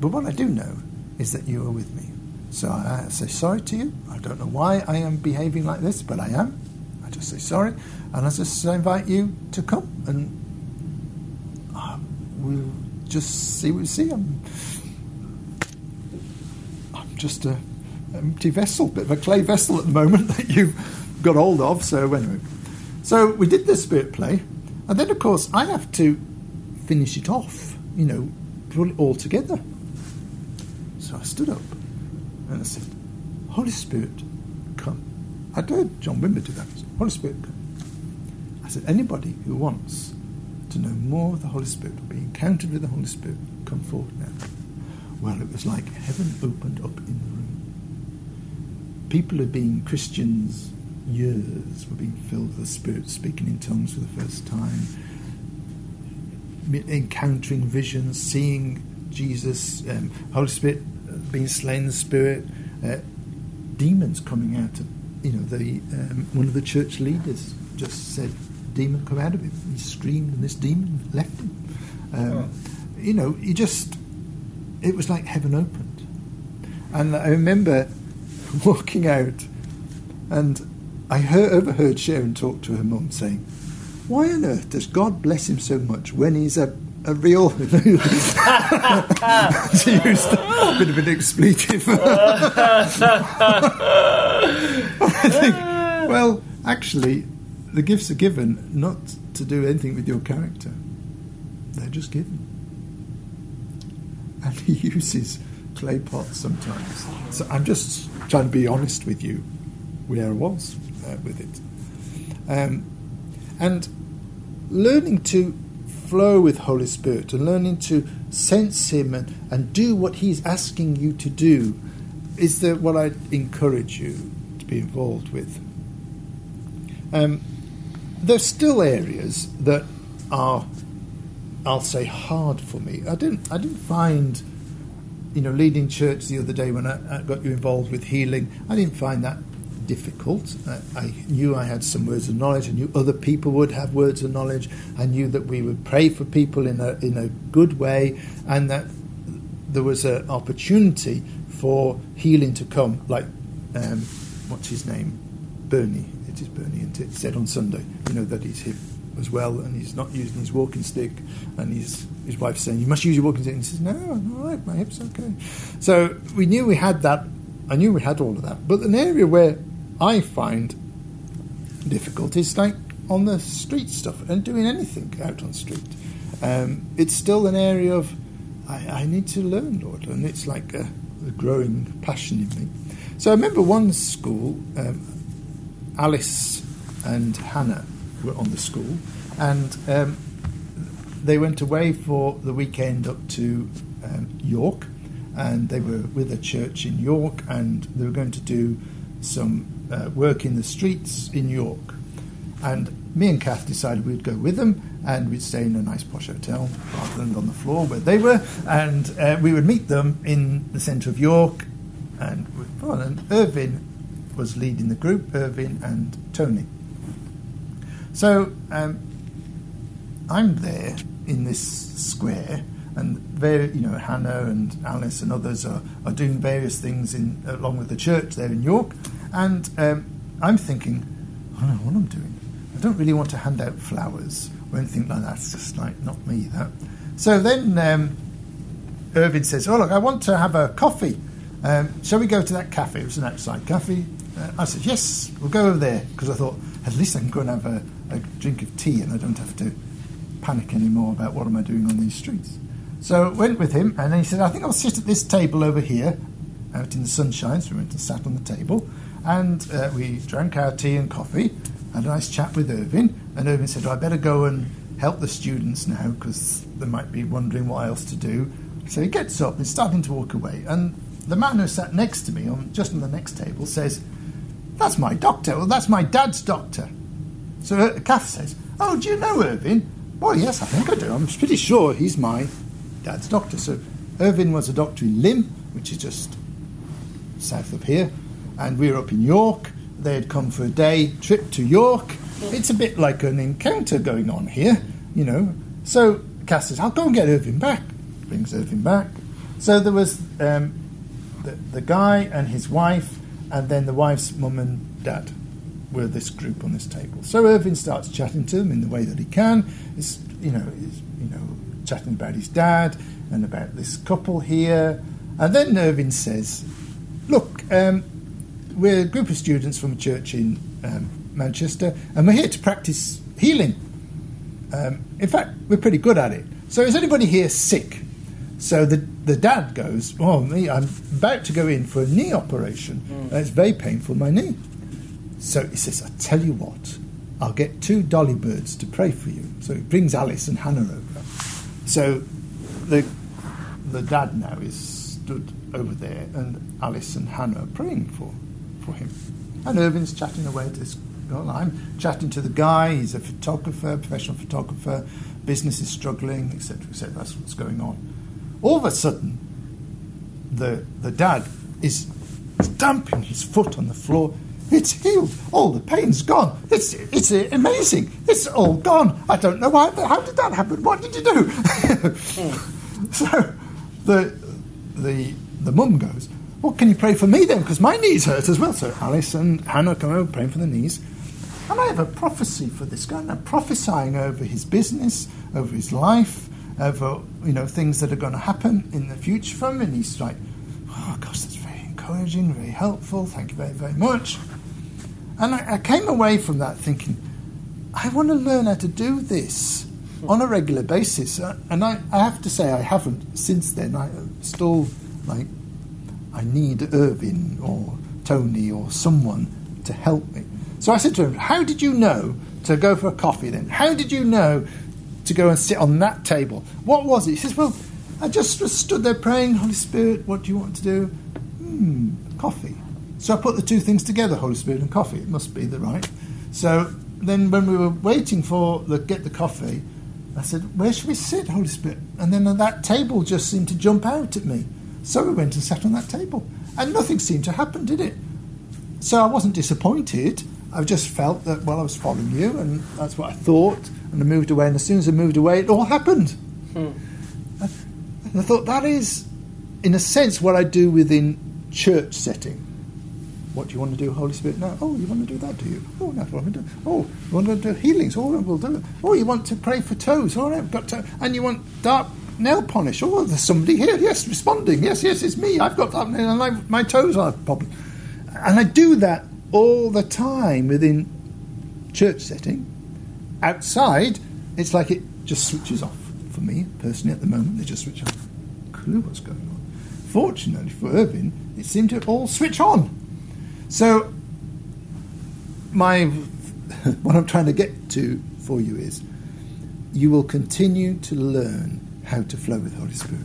But what I do know is that you are with me. So I say sorry to you. I don't know why I am behaving like this, but I am. I just say sorry, and I just invite you to come, and uh, we'll just see what we see. I'm, just a empty vessel, bit of a clay vessel at the moment <laughs> that you've got hold of. So anyway, so we did this spirit play, and then of course I have to finish it off. You know, put it all together. So I stood up and I said, Holy Spirit, come. I'd heard John Wimber do that. Holy Spirit, come. I said, anybody who wants to know more of the Holy Spirit, or be encountered with the Holy Spirit, come forward now. Well, it was like heaven opened up in the room. People had been Christians years, were being filled with the Spirit, speaking in tongues for the first time, encountering visions, seeing Jesus, um, Holy Spirit being slain in the Spirit, uh, demons coming out of, you know, the um, one of the church leaders just said, demon come out of him. He screamed and this demon left him. Um, oh. You know, he just, it was like heaven opened. And I remember <laughs> walking out and I heard, overheard Sharon talk to her mum saying, why on earth does God bless him so much when he's a a real <laughs> <laughs> to use a bit of an expletive. I think, well, actually, the gifts are given not to do anything with your character; they're just given, <laughs> and he uses clay pots sometimes. So I'm just trying to be honest with you where I was uh, with it, um, and learning to flow with Holy Spirit and learning to sense Him and, and do what He's asking you to do is the, what I encourage you to be involved with. Um, there's still areas that are, I'll say, hard for me. I didn't, I didn't find, you know, leading church the other day when I, I got you involved with healing. I didn't find that difficult. I, I, knew I had some words of knowledge. I knew other people would have words of knowledge. I knew that we would pray for people in a in a good way, and that there was an opportunity for healing to come. Like, um, what's his name? Bernie. It is Bernie, and it said on Sunday, you know, that he's hip as well, and he's not using his walking stick, and his his wife's saying, "You must use your walking stick." And he says, "No, I'm all right. My hip's okay." So we knew we had that. I knew we had all of that, but an area where I find difficulties like on the street stuff and doing anything out on street. Um, it's still an area of I, I, need to learn, Lord, and it's like a, a, growing passion in me. So I remember one school, um, Alice and Hannah were on the school, and um, they went away for the weekend up to um, York, and they were with a church in York, and they were going to do some uh, work in the streets in York. And me and Kath decided we'd go with them and we'd stay in a nice posh hotel rather than on the floor where they were. And uh, we would meet them in the centre of York and fun. And Irvin was leading the group, Irvin and Tony. So um, I'm there in this square and very, you know, Hannah and Alice and others are, are doing various things in, along with the church there in York. And um, I'm thinking, I don't know what I'm doing. I don't really want to hand out flowers or anything like that. It's just like not me, that. So then um, Irvin says, Oh, look, I want to have a coffee. Um, shall we go to that cafe? It was an outside cafe. Uh, I said, Yes, we'll go over there because I thought at least I can go and have a, a drink of tea and I don't have to panic anymore about what am I doing on these streets. So went with him, and then he said, I think I'll sit at this table over here, out in the sunshine. So we went and sat on the table. And uh, we drank our tea and coffee, had a nice chat with Irvin, and Irvin said, well, I better go and help the students now because they might be wondering what else to do. So he gets up and starting to walk away, and the man who sat next to me, on just on the next table, says, "That's my doctor. Well, that's my dad's doctor." So uh, Kath says, "Oh, do you know Irvin?" Well, yes, I think I do. I'm pretty sure he's my dad's doctor. So Irvin was a doctor in Lymm, which is just south of here, and we were up in York. They had come for a day trip to York. It's a bit like an encounter going on here, you know. So Kath says, "I'll go and get Irvin back." Brings Irvin back. So there was um, the, the guy and his wife, and then the wife's mum and dad were this group on this table. So Irvin starts chatting to them in the way that he can. It's, you know, he's, you know, chatting about his dad and about this couple here. And then Irvin says, Look, um, we're a group of students from a church in um, Manchester, and we're here to practice healing. Um, in fact, we're pretty good at it. So, is anybody here sick? So the, the dad goes, Oh, me, I'm about to go in for a knee operation. And it's very painful, my knee. So he says, I tell you what, I'll get two dolly birds to pray for you. So he brings Alice and Hannah over. So the, the dad now is stood over there, and Alice and Hannah are praying for, for him. And Irvin's chatting away to this girl. I'm chatting to the guy. He's a photographer, professional photographer. Business is struggling, etc., etc. That's what's going on. All of a sudden, the the dad is stamping his foot on the floor. It's healed. All the pain's gone. It's it's amazing. It's all gone. I don't know why. How did that happen? What did you do? <laughs> so the the the mum goes. Well, can you pray for me then? Because my knees hurt as well. So Alice and Hannah come over praying for the knees. And I have a prophecy for this guy. And I'm prophesying over his business, over his life, over you know things that are going to happen in the future for him. And he's like, "Oh gosh, that's very encouraging, very helpful. Thank you very very much." And I, I came away from that thinking, I want to learn how to do this on a regular basis. Uh, and I, I have to say, I haven't since then. I still like, I need Irvin or Tony or someone to help me. So I said to him, How did you know to go for a coffee then? How did you know to go and sit on that table? What was it? He says, Well, I just stood there praying, Holy Spirit, what do you want to do? Hmm, coffee. So I put the two things together, Holy Spirit and coffee. It must be the right. So then when we were waiting for the get the coffee, I said, Where should we sit, Holy Spirit? And then that table just seemed to jump out at me. So we went and sat on that table. And nothing seemed to happen, did it? So I wasn't disappointed. I just felt that, well, I was following you, and that's what I thought. And I moved away, and as soon as I moved away, it all happened. Hmm. And I thought that is, in a sense, what I do within church setting. What do you want to do, Holy Spirit? Now, oh, you want to do that, do you? Oh, that's what I'm doing. Oh, you want to do healings? Oh, we'll do it. Oh, you want to pray for toes? All right, got to. And you want dark nail polish? Oh, there's somebody here. Yes, responding. Yes, yes, it's me. I've got that, and my, my toes are problem. And I do that all the time within church setting. Outside, it's like it just switches off for me personally at the moment. They just switch off. Clue what's going on. Fortunately for Irvin, it seemed to all switch on. So, my <laughs> what I'm trying to get to for you is, you will continue to learn how to flow with Holy Spirit.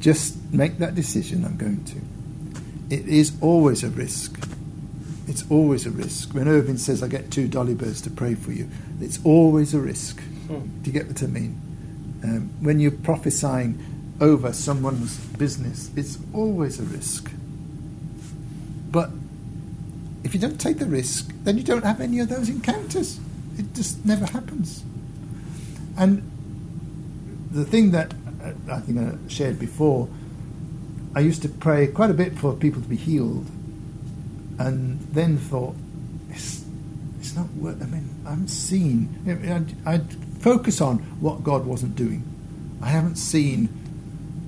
Just make that decision. I'm going to. It is always a risk. It's always a risk. When Irvin says, I get two dolly birds to pray for you, it's always a risk. Hmm. Do you get what I mean? Um, when you're prophesying over someone's business, it's always a risk. But if you don't take the risk, then you don't have any of those encounters. It just never happens. And the thing that uh, I think I shared before, I used to pray quite a bit for people to be healed, and then thought, it's, it's not worth. I mean, I haven't seen. I'd, I'd focus on what God wasn't doing. I haven't seen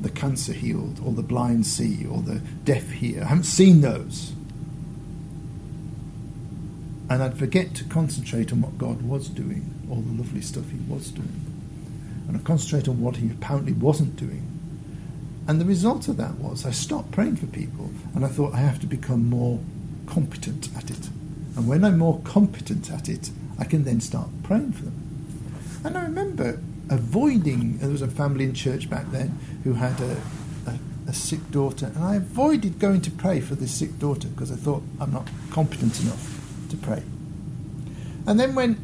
the cancer healed, or the blind see, or the deaf hear. I haven't seen those. And I'd forget to concentrate on what God was doing, all the lovely stuff He was doing. And I'd concentrate on what He apparently wasn't doing. And the result of that was I stopped praying for people and I thought I have to become more competent at it. And when I'm more competent at it, I can then start praying for them. And I remember avoiding, there was a family in church back then who had a, a, a sick daughter, and I avoided going to pray for this sick daughter because I thought I'm not competent enough to pray. And then when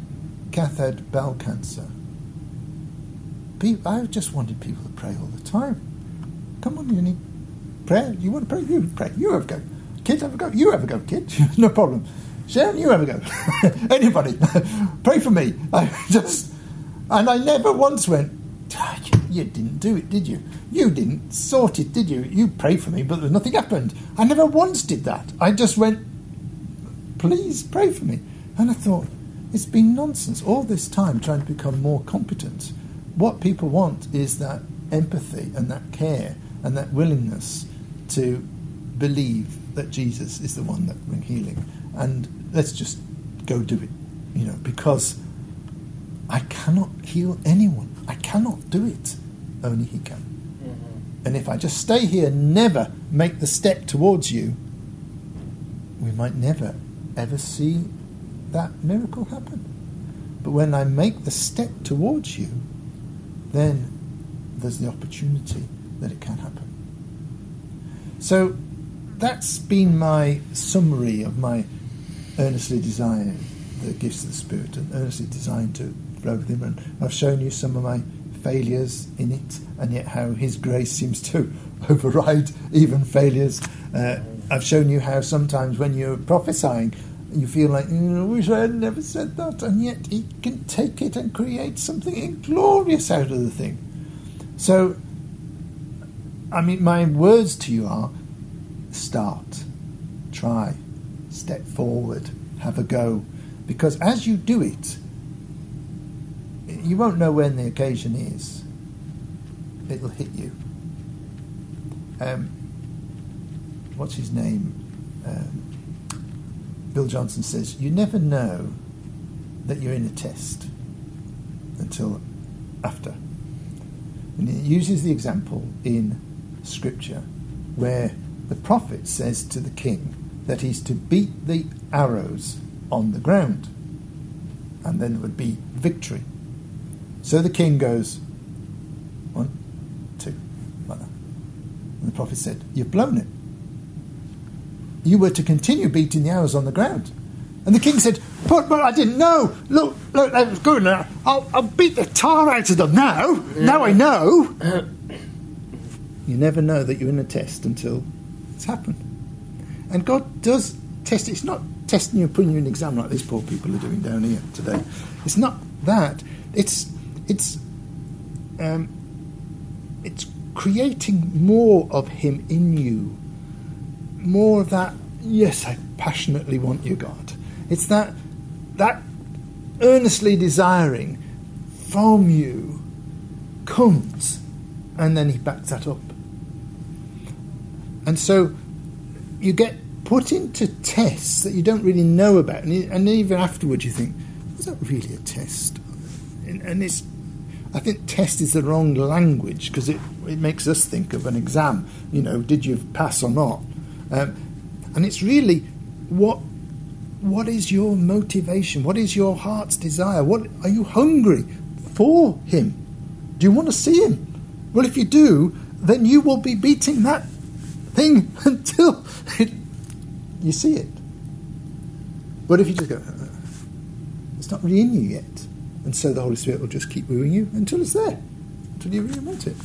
Kath had bowel cancer, I just wanted people to pray all the time. Come on, you need prayer. You want to pray? You pray. You have a go. Kids have a go. You have a go, kid. <laughs> no problem. Sharon, you have a go. <laughs> Anybody, <laughs> pray for me. I just, and I never once went. You didn't do it, did you? You didn't sort it, did you? You prayed for me, but nothing happened. I never once did that. I just went, please pray for me. And I thought, it's been nonsense all this time trying to become more competent. What people want is that empathy and that care and that willingness to believe that Jesus is the one that brings healing. And let's just go do it, you know, because I cannot heal anyone. I cannot do it. Only He can. Mm-hmm. And if I just stay here, never make the step towards you, we might never, ever see that miracle happen. But when I make the step towards you, then there's the opportunity that it can happen. So that's been my summary of my earnestly desire the gifts of the Spirit and earnestly designed to flow with Him. And I've shown you some of my failures in it, and yet how His grace seems to <laughs> override even failures. Uh, I've shown you how sometimes when you're prophesying, you feel like, mm, I wish I had never said that, and yet He can take it and create something glorious out of the thing. So, I mean, my words to you are start, try, step forward, have a go. Because as you do it, you won't know when the occasion is. It'll hit you. Um, what's his name? Um, Bill Johnson says, You never know that you're in a test until after. And he uses the example in Scripture where the prophet says to the king that he's to beat the arrows on the ground, and then there would be victory. So the king goes, one, two, like that. And the prophet said, You've blown it. You were to continue beating the arrows on the ground. And the king said, But, but I didn't know. Look, look, that was good. Now, I'll, I'll beat the tar out of them now. Now I know. <coughs> you never know that you're in a test until it's happened. And God does test. It's not testing you, putting you in an exam like these poor people are doing down here today. It's not that. It's it's um, it's creating more of Him in you, more of that. Yes, I passionately want you, God. It's that that earnestly desiring from you comes, and then He backs that up. And so you get put into tests that you don't really know about, and, and even afterwards you think, was that really a test? And, and it's, I think test is the wrong language because it, it makes us think of an exam. You know, did you pass or not? Um, and it's really what what is your motivation? What is your heart's desire? What are you hungry for him? Do you want to see him? Well, if you do, then you will be beating that thing <laughs> until it, <laughs> you see it. But if you just go, uh, it's not really in you yet, and so the Holy Spirit will just keep wooing you until it's there, until you really want it.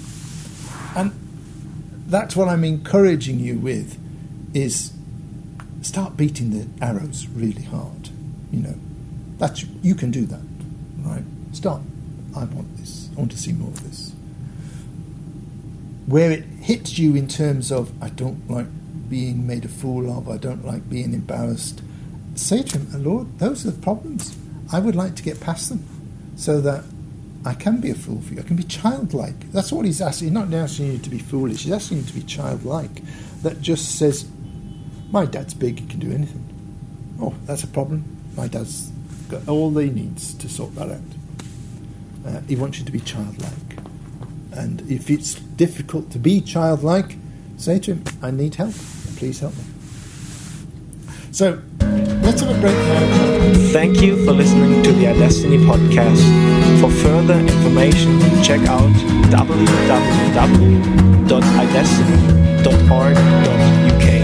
And that's what I'm encouraging you with is start beating the arrows really hard. You know, that's you can do that, right? Start. I want this. I want to see more of this where it hits you in terms of, I don't like being made a fool of, I don't like being embarrassed, say to him, uh, Lord, those are the problems. I would like to get past them so that I can be a fool for you. I can be childlike. That's what he's asking. He's not asking you to be foolish, he's asking you to be childlike. That just says, My dad's big, he can do anything. Oh, that's a problem. My dad's got all he needs to sort that out. Uh, he wants you to be childlike. And if it's difficult to be childlike, say to him, I need help. Please help me. So let's have a break now. Thank you for listening to the iDestiny podcast. For further information, check out www.idestiny.org.uk.